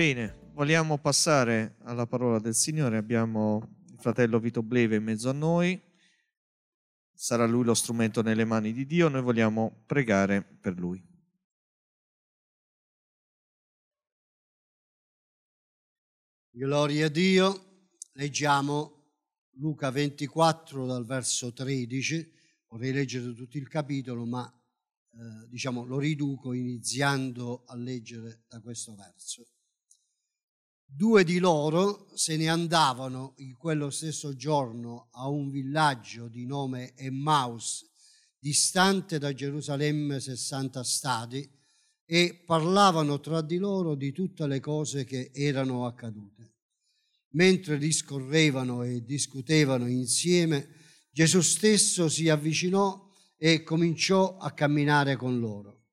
Bene, vogliamo passare alla parola del Signore. Abbiamo il fratello Vito Bleve in mezzo a noi. Sarà lui lo strumento nelle mani di Dio. Noi vogliamo pregare per lui. Gloria a Dio. Leggiamo Luca 24 dal verso 13. Vorrei leggere tutto il capitolo, ma eh, diciamo lo riduco iniziando a leggere da questo verso. Due di loro se ne andavano in quello stesso giorno a un villaggio di nome Emmaus, distante da Gerusalemme 60 stadi, e parlavano tra di loro di tutte le cose che erano accadute. Mentre discorrevano e discutevano insieme, Gesù stesso si avvicinò e cominciò a camminare con loro,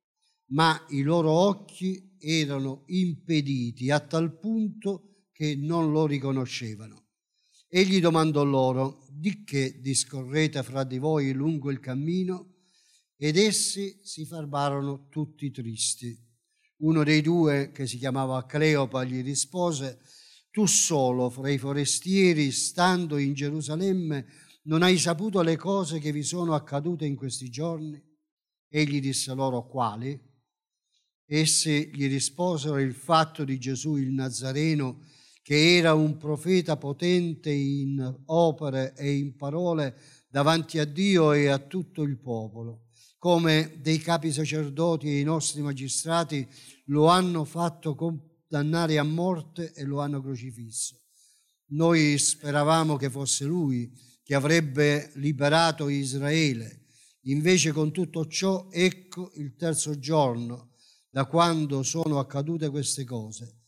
ma i loro occhi erano impediti a tal punto che non lo riconoscevano. Egli domandò loro, di che discorrete fra di voi lungo il cammino? Ed essi si fermarono tutti tristi. Uno dei due, che si chiamava Cleopa, gli rispose, tu solo fra i forestieri, stando in Gerusalemme, non hai saputo le cose che vi sono accadute in questi giorni? Egli disse loro, quali? Essi gli risposero il fatto di Gesù il Nazareno, che era un profeta potente in opere e in parole davanti a Dio e a tutto il popolo, come dei capi sacerdoti e i nostri magistrati lo hanno fatto condannare a morte e lo hanno crocifisso. Noi speravamo che fosse lui che avrebbe liberato Israele. Invece con tutto ciò, ecco il terzo giorno da quando sono accadute queste cose.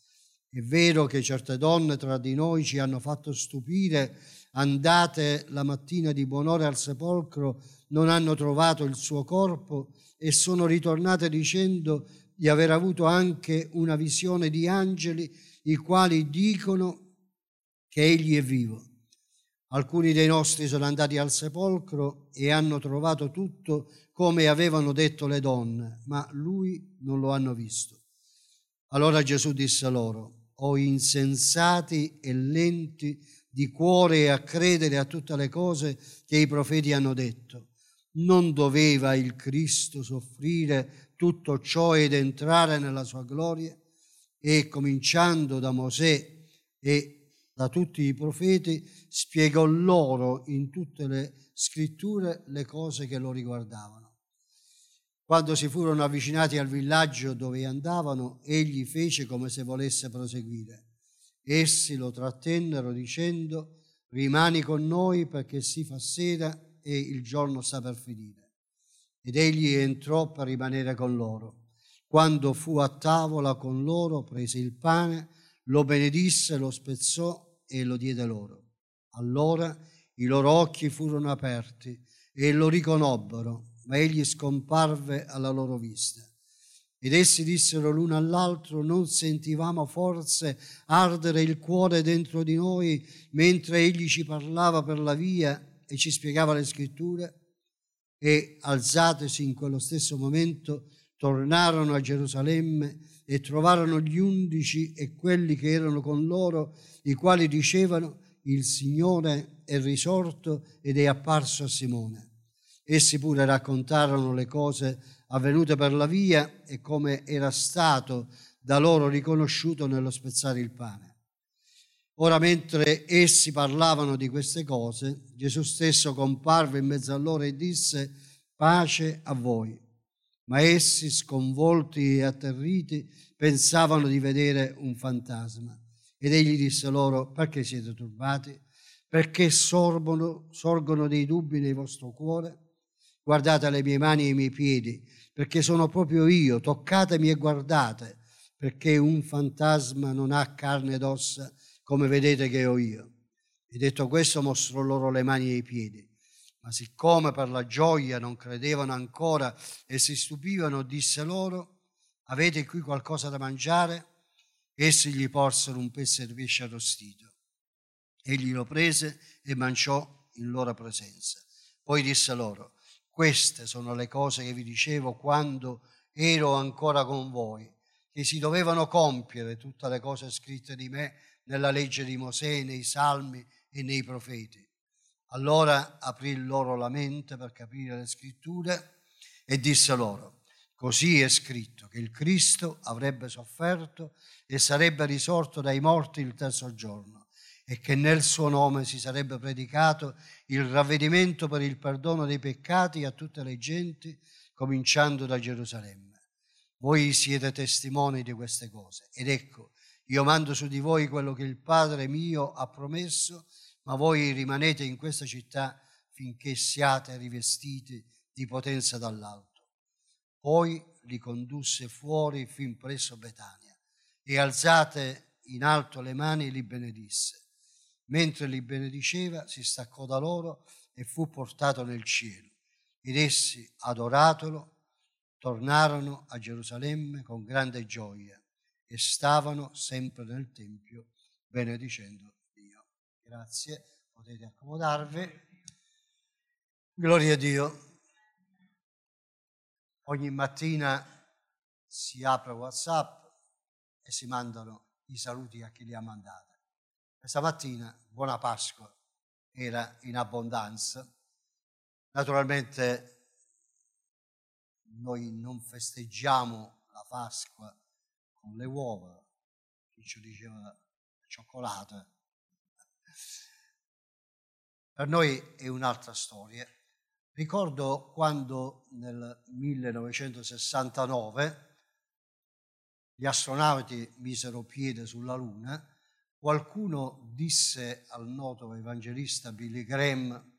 È vero che certe donne tra di noi ci hanno fatto stupire, andate la mattina di buon'ora al sepolcro, non hanno trovato il suo corpo e sono ritornate dicendo di aver avuto anche una visione di angeli, i quali dicono che egli è vivo. Alcuni dei nostri sono andati al sepolcro e hanno trovato tutto come avevano detto le donne, ma lui non lo hanno visto. Allora Gesù disse loro, o insensati e lenti di cuore a credere a tutte le cose che i profeti hanno detto. Non doveva il Cristo soffrire tutto ciò ed entrare nella sua gloria? E cominciando da Mosè e da tutti i profeti, spiegò loro in tutte le scritture le cose che lo riguardavano. Quando si furono avvicinati al villaggio dove andavano, egli fece come se volesse proseguire. Essi lo trattennero dicendo, rimani con noi perché si fa sera e il giorno sta per finire. Ed egli entrò per rimanere con loro. Quando fu a tavola con loro, prese il pane, lo benedisse, lo spezzò e lo diede loro. Allora i loro occhi furono aperti e lo riconobbero, ma egli scomparve alla loro vista. Ed essi dissero l'uno all'altro, non sentivamo forse ardere il cuore dentro di noi mentre egli ci parlava per la via e ci spiegava le scritture? E alzatesi in quello stesso momento, tornarono a Gerusalemme e trovarono gli undici e quelli che erano con loro, i quali dicevano il Signore è risorto ed è apparso a Simone. Essi pure raccontarono le cose avvenute per la via e come era stato da loro riconosciuto nello spezzare il pane. Ora, mentre essi parlavano di queste cose, Gesù stesso comparve in mezzo a loro e disse pace a voi. Ma essi, sconvolti e atterriti, pensavano di vedere un fantasma. Ed egli disse loro, perché siete turbati? Perché sorgono, sorgono dei dubbi nel vostro cuore? Guardate le mie mani e i miei piedi, perché sono proprio io, toccatemi e guardate, perché un fantasma non ha carne ed ossa come vedete che ho io. E detto questo mostrò loro le mani e i piedi. Ma siccome per la gioia non credevano ancora e si stupivano, disse loro, avete qui qualcosa da mangiare? Essi gli porsero un pezzo di pesce arrostito. Egli lo prese e mangiò in loro presenza. Poi disse loro, queste sono le cose che vi dicevo quando ero ancora con voi, che si dovevano compiere tutte le cose scritte di me nella legge di Mosè, nei salmi e nei profeti. Allora aprì loro la mente per capire le scritture e disse loro, così è scritto che il Cristo avrebbe sofferto e sarebbe risorto dai morti il terzo giorno e che nel suo nome si sarebbe predicato il ravvedimento per il perdono dei peccati a tutte le genti, cominciando da Gerusalemme. Voi siete testimoni di queste cose. Ed ecco, io mando su di voi quello che il Padre mio ha promesso, ma voi rimanete in questa città finché siate rivestiti di potenza dall'alto. Poi li condusse fuori fin presso Betania e alzate in alto le mani li benedisse. Mentre li benediceva si staccò da loro e fu portato nel cielo. Ed essi, adoratolo, tornarono a Gerusalemme con grande gioia e stavano sempre nel Tempio benedicendo. Grazie, potete accomodarvi. Gloria a Dio. Ogni mattina si apre WhatsApp e si mandano i saluti a chi li ha mandati. Questa mattina, buona Pasqua, era in abbondanza. Naturalmente noi non festeggiamo la Pasqua con le uova, chi ci diceva cioccolata. Per noi è un'altra storia. Ricordo quando nel 1969 gli astronauti misero piede sulla Luna, qualcuno disse al noto evangelista Billy Graham,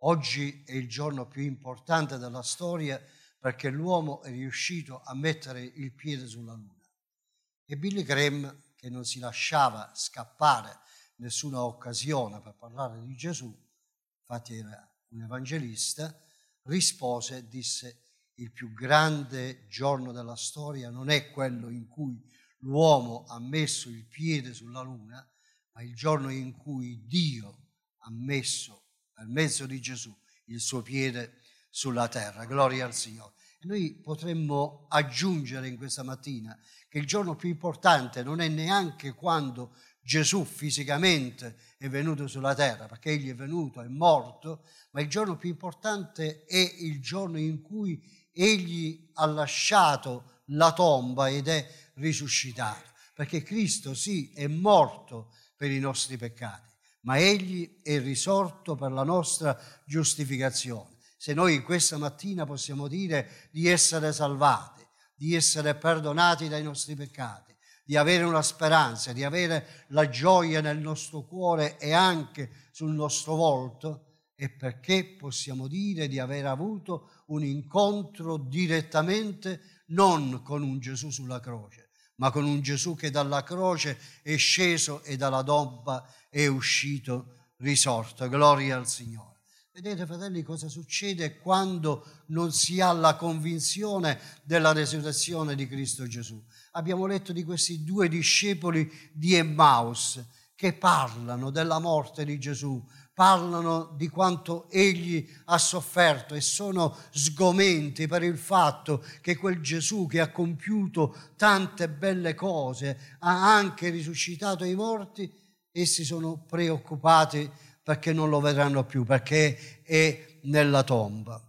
oggi è il giorno più importante della storia perché l'uomo è riuscito a mettere il piede sulla luna. E Billy Graham, che non si lasciava scappare nessuna occasione per parlare di Gesù, infatti era un evangelista, rispose e disse il più grande giorno della storia non è quello in cui l'uomo ha messo il piede sulla luna, ma il giorno in cui Dio ha messo per mezzo di Gesù il suo piede sulla terra. Gloria al Signore. E noi potremmo aggiungere in questa mattina che il giorno più importante non è neanche quando Gesù fisicamente è venuto sulla terra, perché egli è venuto, è morto, ma il giorno più importante è il giorno in cui egli ha lasciato la tomba ed è risuscitato, perché Cristo sì è morto per i nostri peccati, ma egli è risorto per la nostra giustificazione. Se noi questa mattina possiamo dire di essere salvati, di essere perdonati dai nostri peccati, di avere una speranza, di avere la gioia nel nostro cuore e anche sul nostro volto, è perché possiamo dire di aver avuto un incontro direttamente non con un Gesù sulla croce, ma con un Gesù che dalla croce è sceso e dalla dobba è uscito risorto. Gloria al Signore. Vedete, fratelli, cosa succede quando non si ha la convinzione della resurrezione di Cristo Gesù? Abbiamo letto di questi due discepoli di Emmaus che parlano della morte di Gesù, parlano di quanto egli ha sofferto e sono sgomenti per il fatto che quel Gesù che ha compiuto tante belle cose ha anche risuscitato i morti, essi sono preoccupati perché non lo vedranno più, perché è nella tomba.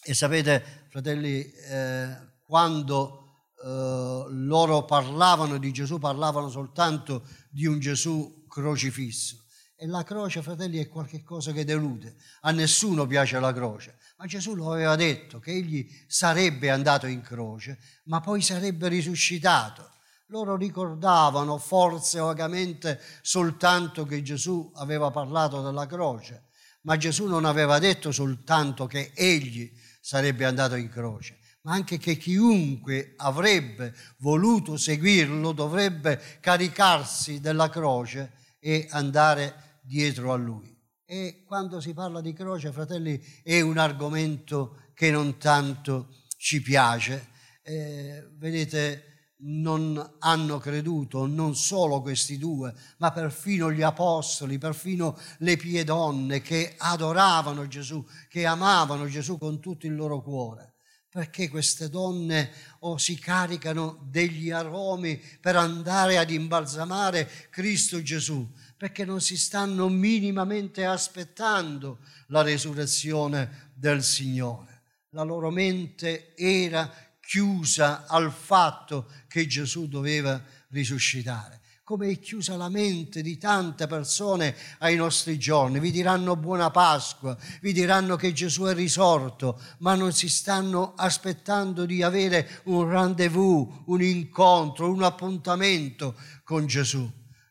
E sapete, fratelli, eh, quando eh, loro parlavano di Gesù, parlavano soltanto di un Gesù crocifisso. E la croce, fratelli, è qualcosa che delude. A nessuno piace la croce. Ma Gesù lo aveva detto che egli sarebbe andato in croce, ma poi sarebbe risuscitato. Loro ricordavano forse vagamente soltanto che Gesù aveva parlato della croce, ma Gesù non aveva detto soltanto che egli sarebbe andato in croce, ma anche che chiunque avrebbe voluto seguirlo dovrebbe caricarsi della croce e andare dietro a lui. E quando si parla di croce, fratelli, è un argomento che non tanto ci piace. Eh, vedete, non hanno creduto non solo questi due, ma perfino gli apostoli, perfino le pie donne che adoravano Gesù, che amavano Gesù con tutto il loro cuore. perché queste donne o oh, si caricano degli aromi per andare ad imbalsamare Cristo Gesù? Perché non si stanno minimamente aspettando la resurrezione del Signore. La loro mente era chiusa al fatto che Gesù doveva risuscitare come è chiusa la mente di tante persone ai nostri giorni. Vi diranno buona Pasqua, vi diranno che Gesù è risorto, ma non si stanno aspettando di avere un rendezvous, un incontro, un appuntamento con Gesù.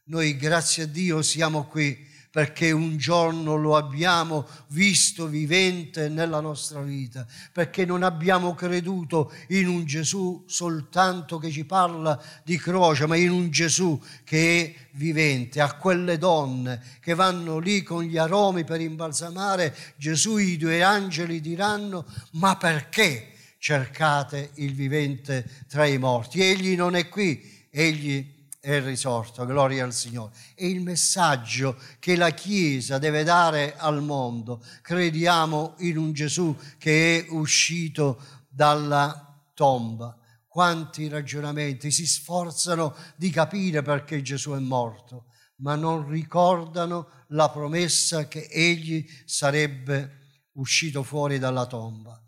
Noi, grazie a Dio, siamo qui perché un giorno lo abbiamo visto vivente nella nostra vita, perché non abbiamo creduto in un Gesù soltanto che ci parla di croce, ma in un Gesù che è vivente. A quelle donne che vanno lì con gli aromi per imbalsamare Gesù, i due angeli diranno, ma perché cercate il vivente tra i morti? Egli non è qui, egli è risorto, gloria al Signore. È il messaggio che la Chiesa deve dare al mondo. Crediamo in un Gesù che è uscito dalla tomba. Quanti ragionamenti si sforzano di capire perché Gesù è morto, ma non ricordano la promessa che egli sarebbe uscito fuori dalla tomba.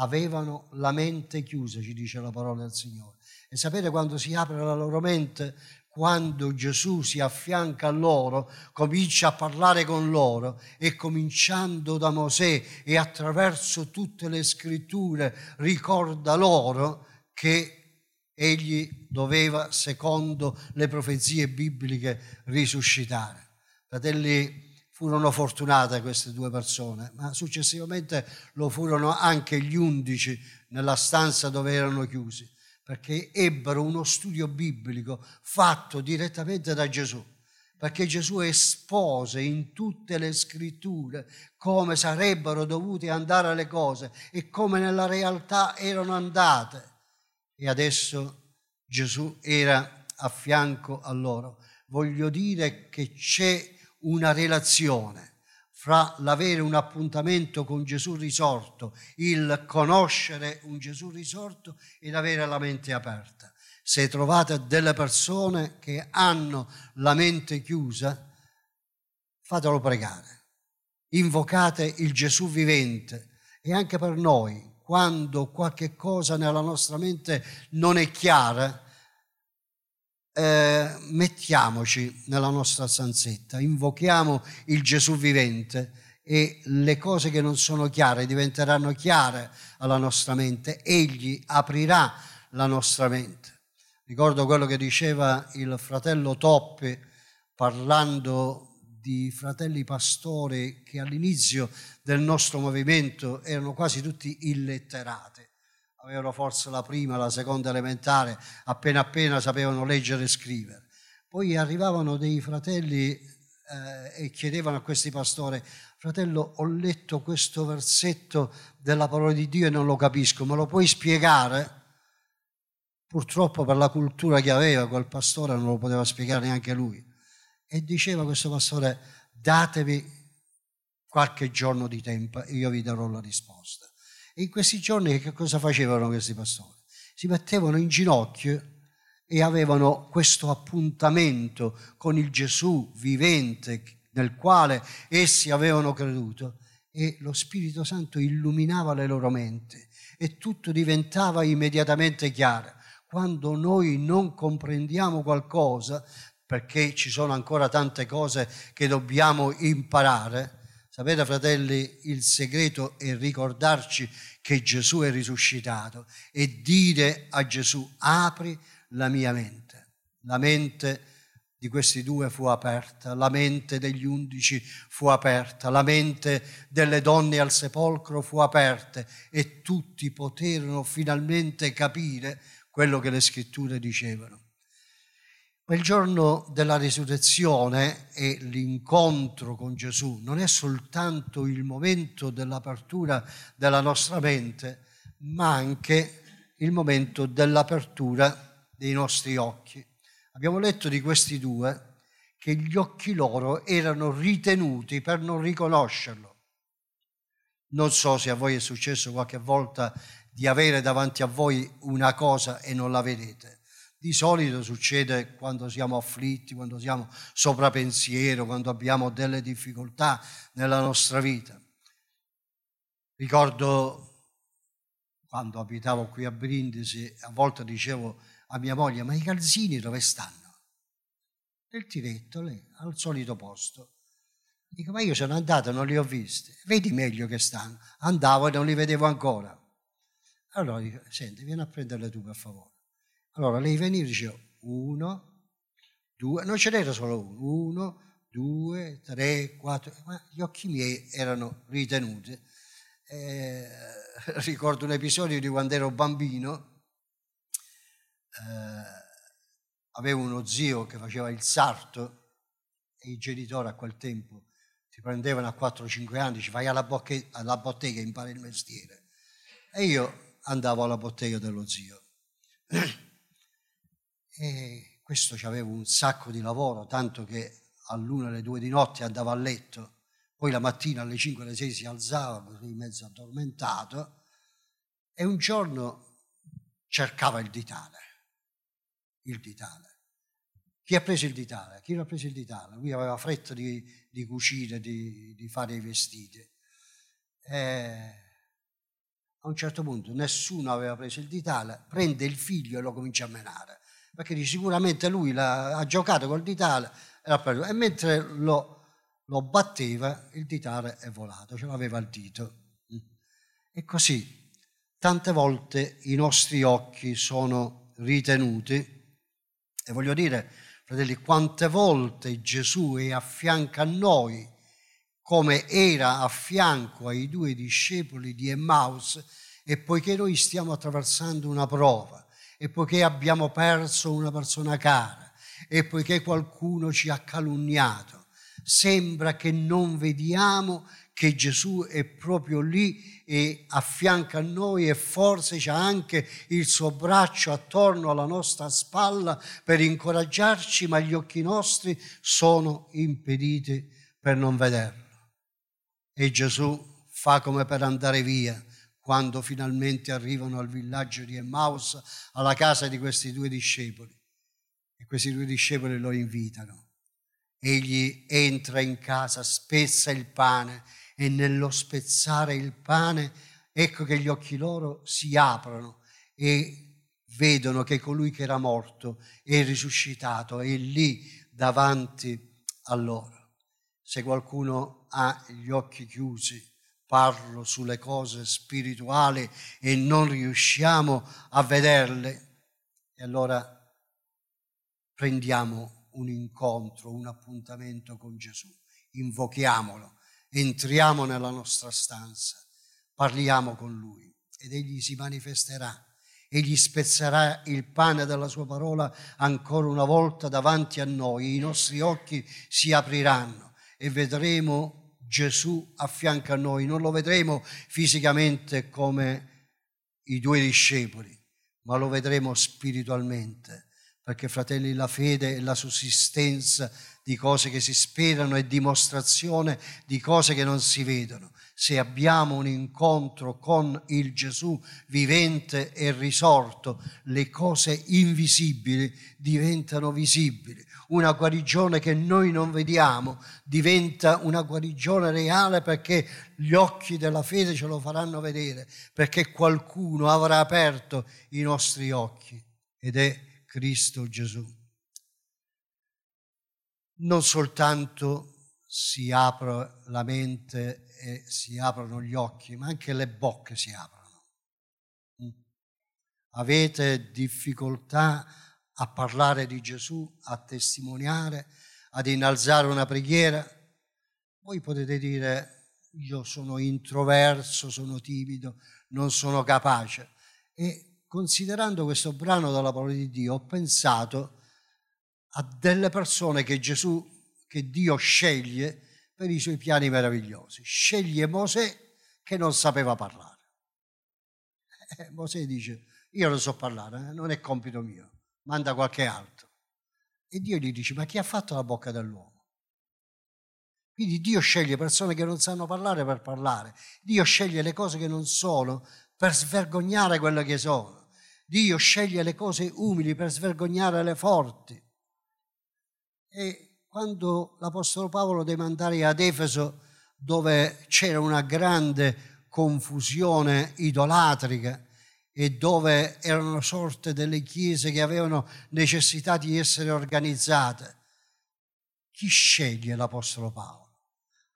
Avevano la mente chiusa, ci dice la parola del Signore e sapete quando si apre la loro mente? Quando Gesù si affianca a loro, comincia a parlare con loro e cominciando da Mosè e attraverso tutte le scritture ricorda loro che egli doveva, secondo le profezie bibliche, risuscitare. Fratelli, furono fortunate queste due persone, ma successivamente lo furono anche gli undici nella stanza dove erano chiusi perché ebbero uno studio biblico fatto direttamente da Gesù, perché Gesù espose in tutte le scritture come sarebbero dovute andare le cose e come nella realtà erano andate. E adesso Gesù era a fianco a loro. Voglio dire che c'è una relazione fra l'avere un appuntamento con Gesù risorto, il conoscere un Gesù risorto ed avere la mente aperta. Se trovate delle persone che hanno la mente chiusa, fatelo pregare. Invocate il Gesù vivente e anche per noi, quando qualche cosa nella nostra mente non è chiara, eh, mettiamoci nella nostra stanzetta, invochiamo il Gesù vivente e le cose che non sono chiare diventeranno chiare alla nostra mente, egli aprirà la nostra mente. Ricordo quello che diceva il fratello Toppi parlando di fratelli pastori che all'inizio del nostro movimento erano quasi tutti illetterati avevano forse la prima, la seconda elementare, appena appena sapevano leggere e scrivere. Poi arrivavano dei fratelli eh, e chiedevano a questi pastori, fratello, ho letto questo versetto della parola di Dio e non lo capisco, me lo puoi spiegare? Purtroppo per la cultura che aveva quel pastore non lo poteva spiegare neanche lui. E diceva questo pastore, datevi qualche giorno di tempo e io vi darò la risposta. E in questi giorni che cosa facevano questi pastori? Si mettevano in ginocchio e avevano questo appuntamento con il Gesù vivente nel quale essi avevano creduto e lo Spirito Santo illuminava le loro menti e tutto diventava immediatamente chiaro. Quando noi non comprendiamo qualcosa, perché ci sono ancora tante cose che dobbiamo imparare, Sapete fratelli, il segreto è ricordarci che Gesù è risuscitato e dire a Gesù apri la mia mente. La mente di questi due fu aperta, la mente degli undici fu aperta, la mente delle donne al sepolcro fu aperta e tutti poterono finalmente capire quello che le scritture dicevano. Quel giorno della risurrezione e l'incontro con Gesù non è soltanto il momento dell'apertura della nostra mente, ma anche il momento dell'apertura dei nostri occhi. Abbiamo letto di questi due che gli occhi loro erano ritenuti per non riconoscerlo. Non so se a voi è successo qualche volta di avere davanti a voi una cosa e non la vedete. Di solito succede quando siamo afflitti, quando siamo sopra pensiero, quando abbiamo delle difficoltà nella nostra vita. Ricordo quando abitavo qui a Brindisi, a volte dicevo a mia moglie, ma i calzini dove stanno? Nel tiretto, lì, al solito posto. Dico, ma io sono andato, non li ho visti. Vedi meglio che stanno. Andavo e non li vedevo ancora. Allora dico, senti, vieni a prenderle tu per favore. Allora lei veniva e diceva, uno, due, non ce n'era solo uno, uno, due, tre, quattro, ma gli occhi miei erano ritenuti. Eh, ricordo un episodio di quando ero bambino, eh, avevo uno zio che faceva il sarto e i genitori a quel tempo ti prendevano a 4-5 anni, ci vai alla, bocche, alla bottega e impari il mestiere. E io andavo alla bottega dello zio. E questo c'avevo un sacco di lavoro, tanto che all'una alle due di notte andavo a letto, poi la mattina alle 5 alle 6 si alzava, così mezzo addormentato, e un giorno cercava il ditale. Il ditale. Chi ha preso il ditale? Chi l'ha preso il ditale? Lui aveva fretta di, di cucire, di, di, fare i vestiti. E a un certo punto nessuno aveva preso il ditale, prende il figlio e lo comincia a menare perché sicuramente lui ha giocato col ditale e mentre lo, lo, batteva il ditale è volato, ce l'aveva al dito. E così tante volte i nostri occhi sono ritenuti e voglio dire, fratelli, quante volte Gesù è a fianco a noi come era a fianco ai due discepoli di Emmaus e poiché noi stiamo attraversando una prova, e poiché abbiamo perso una persona cara e poiché qualcuno ci ha calunniato, sembra che non vediamo che Gesù è proprio lì e a fianco a noi e forse c'è anche il suo braccio attorno alla nostra spalla per incoraggiarci, ma gli occhi nostri sono impediti per non vederlo. E Gesù fa come per andare via quando finalmente arrivano al villaggio di Emmaus, alla casa di questi due discepoli. E questi due discepoli lo invitano. Egli entra in casa, spezza il pane e nello spezzare il pane, ecco che gli occhi loro si aprono e vedono che colui che era morto è risuscitato, è lì davanti a loro. Se qualcuno ha gli occhi chiusi, parlo sulle cose spirituali e non riusciamo a vederle, e allora prendiamo un incontro, un appuntamento con Gesù, invochiamolo, entriamo nella nostra stanza, parliamo con Lui ed Egli si manifesterà. Egli spezzerà il pane della sua parola ancora una volta davanti a noi, i nostri occhi si apriranno e vedremo Gesù a a noi, non lo vedremo fisicamente come i due discepoli, ma lo vedremo spiritualmente, perché fratelli la fede è la sussistenza di cose che si sperano e dimostrazione di cose che non si vedono. Se abbiamo un incontro con il Gesù vivente e risorto, le cose invisibili diventano visibili una guarigione che noi non vediamo, diventa una guarigione reale perché gli occhi della fede ce lo faranno vedere, perché qualcuno avrà aperto i nostri occhi ed è Cristo Gesù. Non soltanto si apre la mente e si aprono gli occhi, ma anche le bocche si aprono. Avete difficoltà a parlare di Gesù, a testimoniare, ad innalzare una preghiera. Voi potete dire io sono introverso, sono timido, non sono capace. E considerando questo brano della parola di Dio, ho pensato a delle persone che Gesù, che Dio sceglie per i suoi piani meravigliosi. Sceglie Mosè che non sapeva parlare. Eh, Mosè dice, io non so parlare, eh, non è compito mio manda qualche altro. E Dio gli dice, ma chi ha fatto la bocca dell'uomo? Quindi Dio sceglie persone che non sanno parlare per parlare. Dio sceglie le cose che non sono per svergognare quelle che sono. Dio sceglie le cose umili per svergognare le forti. E quando l'Apostolo Paolo deve andare ad Efeso, dove c'era una grande confusione idolatrica e dove erano sorte delle chiese che avevano necessità di essere organizzate, chi sceglie l'Apostolo Paolo?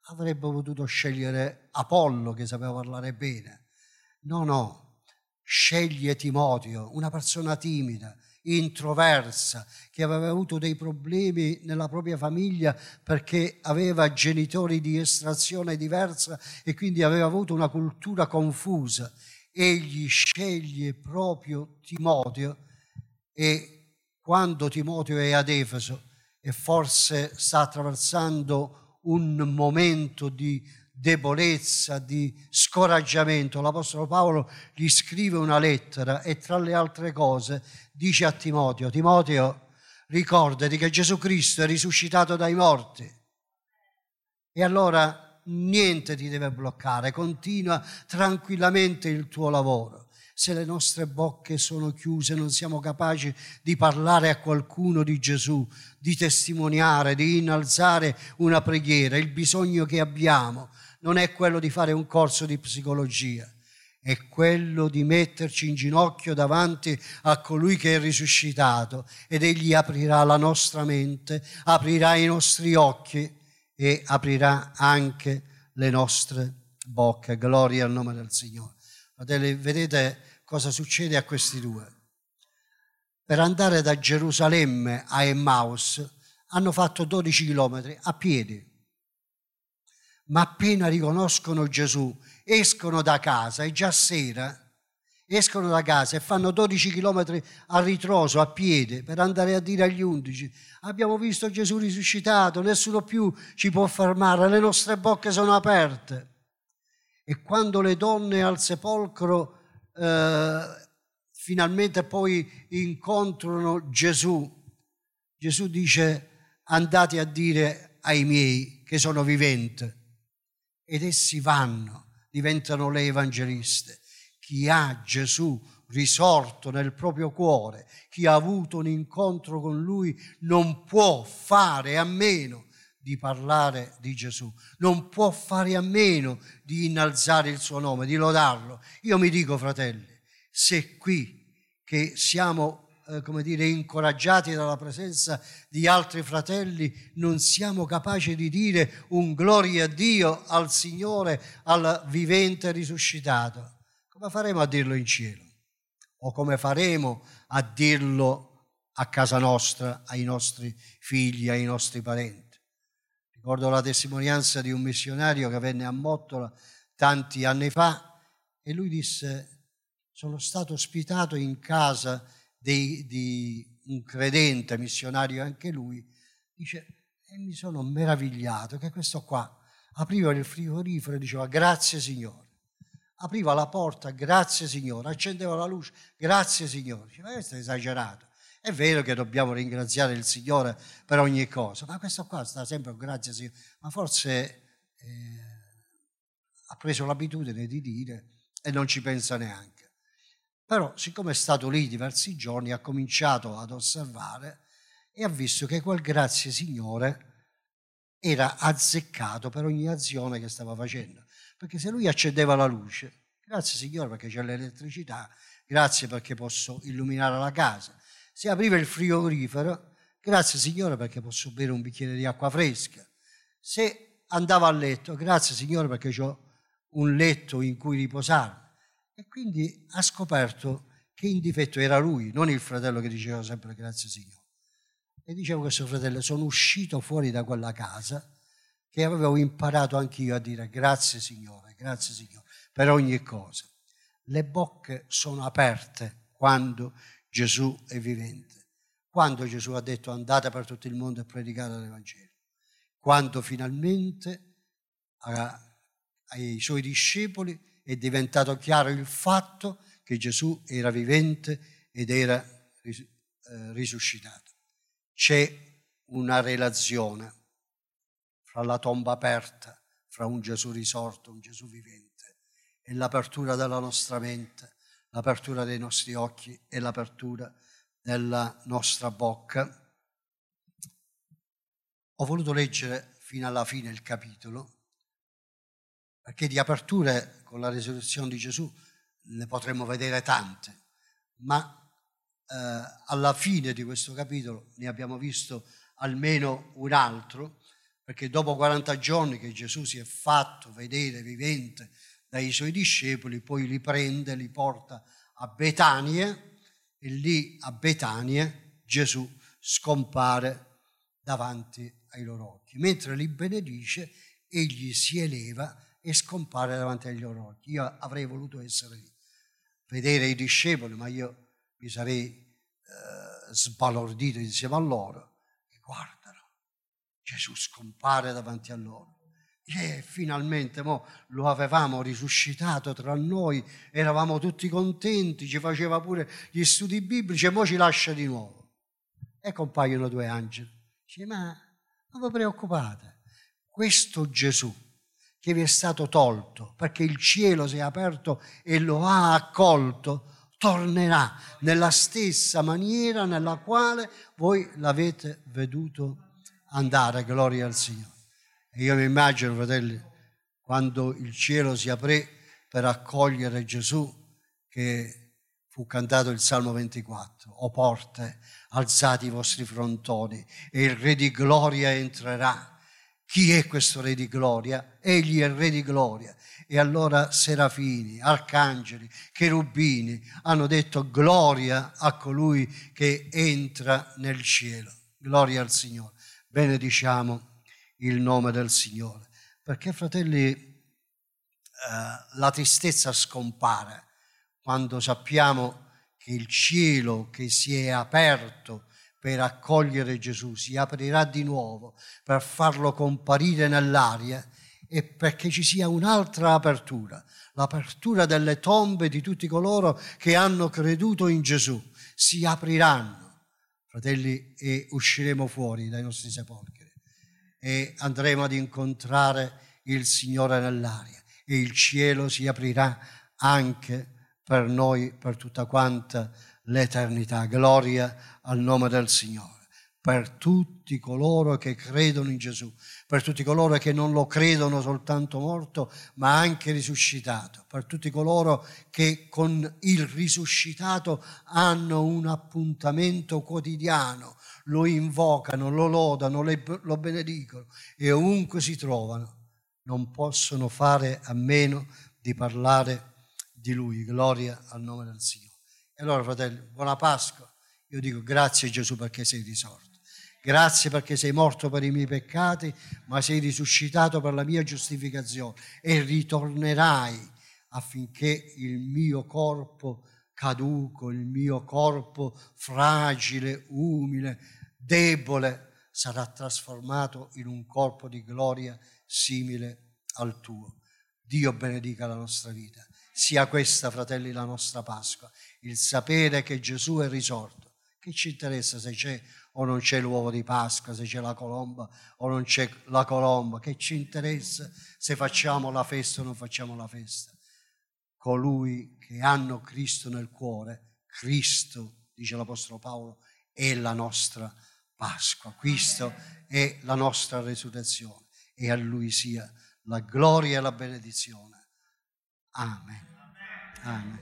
Avrebbe potuto scegliere Apollo che sapeva parlare bene. No, no, sceglie Timoteo, una persona timida, introversa, che aveva avuto dei problemi nella propria famiglia perché aveva genitori di estrazione diversa e quindi aveva avuto una cultura confusa. Egli sceglie proprio Timoteo e quando Timoteo è ad Efeso e forse sta attraversando un momento di debolezza, di scoraggiamento, l'Apostolo Paolo gli scrive una lettera e tra le altre cose dice a Timoteo, Timoteo, ricordati che Gesù Cristo è risuscitato dai morti. E allora niente ti deve bloccare, continua tranquillamente il tuo lavoro. Se le nostre bocche sono chiuse, non siamo capaci di parlare a qualcuno di Gesù, di testimoniare, di innalzare una preghiera, il bisogno che abbiamo non è quello di fare un corso di psicologia, è quello di metterci in ginocchio davanti a colui che è risuscitato ed egli aprirà la nostra mente, aprirà i nostri occhi e aprirà anche le nostre bocche. Gloria al nome del Signore. Fratelli, vedete cosa succede a questi due? Per andare da Gerusalemme a Emmaus hanno fatto 12 chilometri a piedi ma appena riconoscono Gesù, escono da casa, è già sera, escono da casa e fanno 12 chilometri a ritroso, a piedi, per andare a dire agli undici, abbiamo visto Gesù risuscitato, nessuno più ci può fermare, le nostre bocche sono aperte. E quando le donne al sepolcro eh, finalmente poi incontrano Gesù, Gesù dice andate a dire ai miei che sono vivente ed essi vanno, diventano le evangeliste. Chi ha Gesù risorto nel proprio cuore, chi ha avuto un incontro con lui, non può fare a meno di parlare di Gesù, non può fare a meno di innalzare il suo nome, di lodarlo. Io mi dico, fratelli, se qui che siamo eh, come dire, incoraggiati dalla presenza di altri fratelli, non siamo capaci di dire un gloria a Dio, al Signore, al vivente risuscitato. Come faremo a dirlo in cielo? O come faremo a dirlo a casa nostra, ai nostri figli, ai nostri parenti? Ricordo la testimonianza di un missionario che venne a Mottola tanti anni fa e lui disse sono stato ospitato in casa di, di un credente missionario anche lui, dice, e mi sono meravigliato che questo qua apriva il frigorifero e diceva grazie Signore. Apriva la porta, grazie Signore, accendeva la luce, grazie Signore. Diceva, questo è esagerato. È vero che dobbiamo ringraziare il Signore per ogni cosa, ma questo qua sta sempre grazie Signore. Ma forse eh, ha preso l'abitudine di dire e non ci pensa neanche. Però, siccome è stato lì diversi giorni, ha cominciato ad osservare e ha visto che quel grazie Signore era azzeccato per ogni azione che stava facendo. Perché se lui accendeva la luce, grazie Signore perché c'è l'elettricità, grazie perché posso illuminare la casa. Se apriva il frigorifero, grazie Signore perché posso bere un bicchiere di acqua fresca. Se andava a letto, grazie Signore perché ho un letto in cui riposare. E quindi ha scoperto che in difetto era lui, non il fratello che diceva sempre grazie Signore. E diceva questo fratello, sono uscito fuori da quella casa che avevo imparato anch'io a dire grazie Signore, grazie Signore, per ogni cosa. Le bocche sono aperte quando Gesù è vivente. Quando Gesù ha detto andate per tutto il mondo e predicate l'Evangelo. Quando finalmente ai suoi discepoli è diventato chiaro il fatto che Gesù era vivente ed era eh, risuscitato. C'è una relazione fra la tomba aperta, fra un Gesù risorto, un Gesù vivente è l'apertura della nostra mente, l'apertura dei nostri occhi e l'apertura della nostra bocca. Ho voluto leggere fino alla fine il capitolo, perché di aperture con la risurrezione di Gesù ne potremmo vedere tante, ma eh, alla fine di questo capitolo ne abbiamo visto almeno un altro, perché dopo 40 giorni che Gesù si è fatto vedere vivente dai suoi discepoli, poi li prende, li porta a Betania e lì a Betania Gesù scompare davanti ai loro occhi. Mentre li benedice, egli si eleva e scompare davanti agli loro occhi. Io avrei voluto essere lì, vedere i discepoli, ma io mi sarei eh, sbalordito insieme a loro. E guardano, Gesù scompare davanti a loro. E finalmente lo avevamo risuscitato tra noi, eravamo tutti contenti, ci faceva pure gli studi biblici e mo ci lascia di nuovo. E compaiono due angeli. Dice, ma non vi preoccupate, questo Gesù che vi è stato tolto, perché il cielo si è aperto e lo ha accolto, tornerà nella stessa maniera nella quale voi l'avete veduto andare, gloria al Signore. E io mi immagino, fratelli, quando il cielo si aprì per accogliere Gesù, che fu cantato il Salmo 24, o porte, alzati i vostri frontoni, e il Re di gloria entrerà. Chi è questo Re di gloria? Egli è il Re di gloria e allora serafini, arcangeli, cherubini hanno detto gloria a colui che entra nel cielo. Gloria al Signore. Benediciamo il nome del Signore. Perché, fratelli, eh, la tristezza scompare quando sappiamo che il cielo che si è aperto per accogliere Gesù si aprirà di nuovo per farlo comparire nell'aria e perché ci sia un'altra apertura, l'apertura delle tombe di tutti coloro che hanno creduto in Gesù. Si apriranno, fratelli, e usciremo fuori dai nostri sepolcri e andremo ad incontrare il Signore nell'aria e il cielo si aprirà anche per noi per tutta quanta l'eternità. Gloria al nome del Signore per tutti coloro che credono in Gesù, per tutti coloro che non lo credono soltanto morto, ma anche risuscitato, per tutti coloro che con il risuscitato hanno un appuntamento quotidiano, lo invocano, lo lodano, lo benedicono e ovunque si trovano non possono fare a meno di parlare di Lui. Gloria al nome del Signore. E allora, fratelli, buona Pasqua. Io dico grazie Gesù perché sei risorto. Grazie perché sei morto per i miei peccati, ma sei risuscitato per la mia giustificazione e ritornerai affinché il mio corpo caduco, il mio corpo fragile, umile, debole, sarà trasformato in un corpo di gloria simile al tuo. Dio benedica la nostra vita. Sia questa, fratelli, la nostra Pasqua, il sapere che Gesù è risorto. Che ci interessa se c'è o non c'è l'uovo di Pasqua, se c'è la colomba o non c'è la colomba, che ci interessa se facciamo la festa o non facciamo la festa. Colui che hanno Cristo nel cuore, Cristo, dice l'Apostolo Paolo, è la nostra Pasqua, Cristo è la nostra resurrezione e a Lui sia la gloria e la benedizione. Amen. Amen.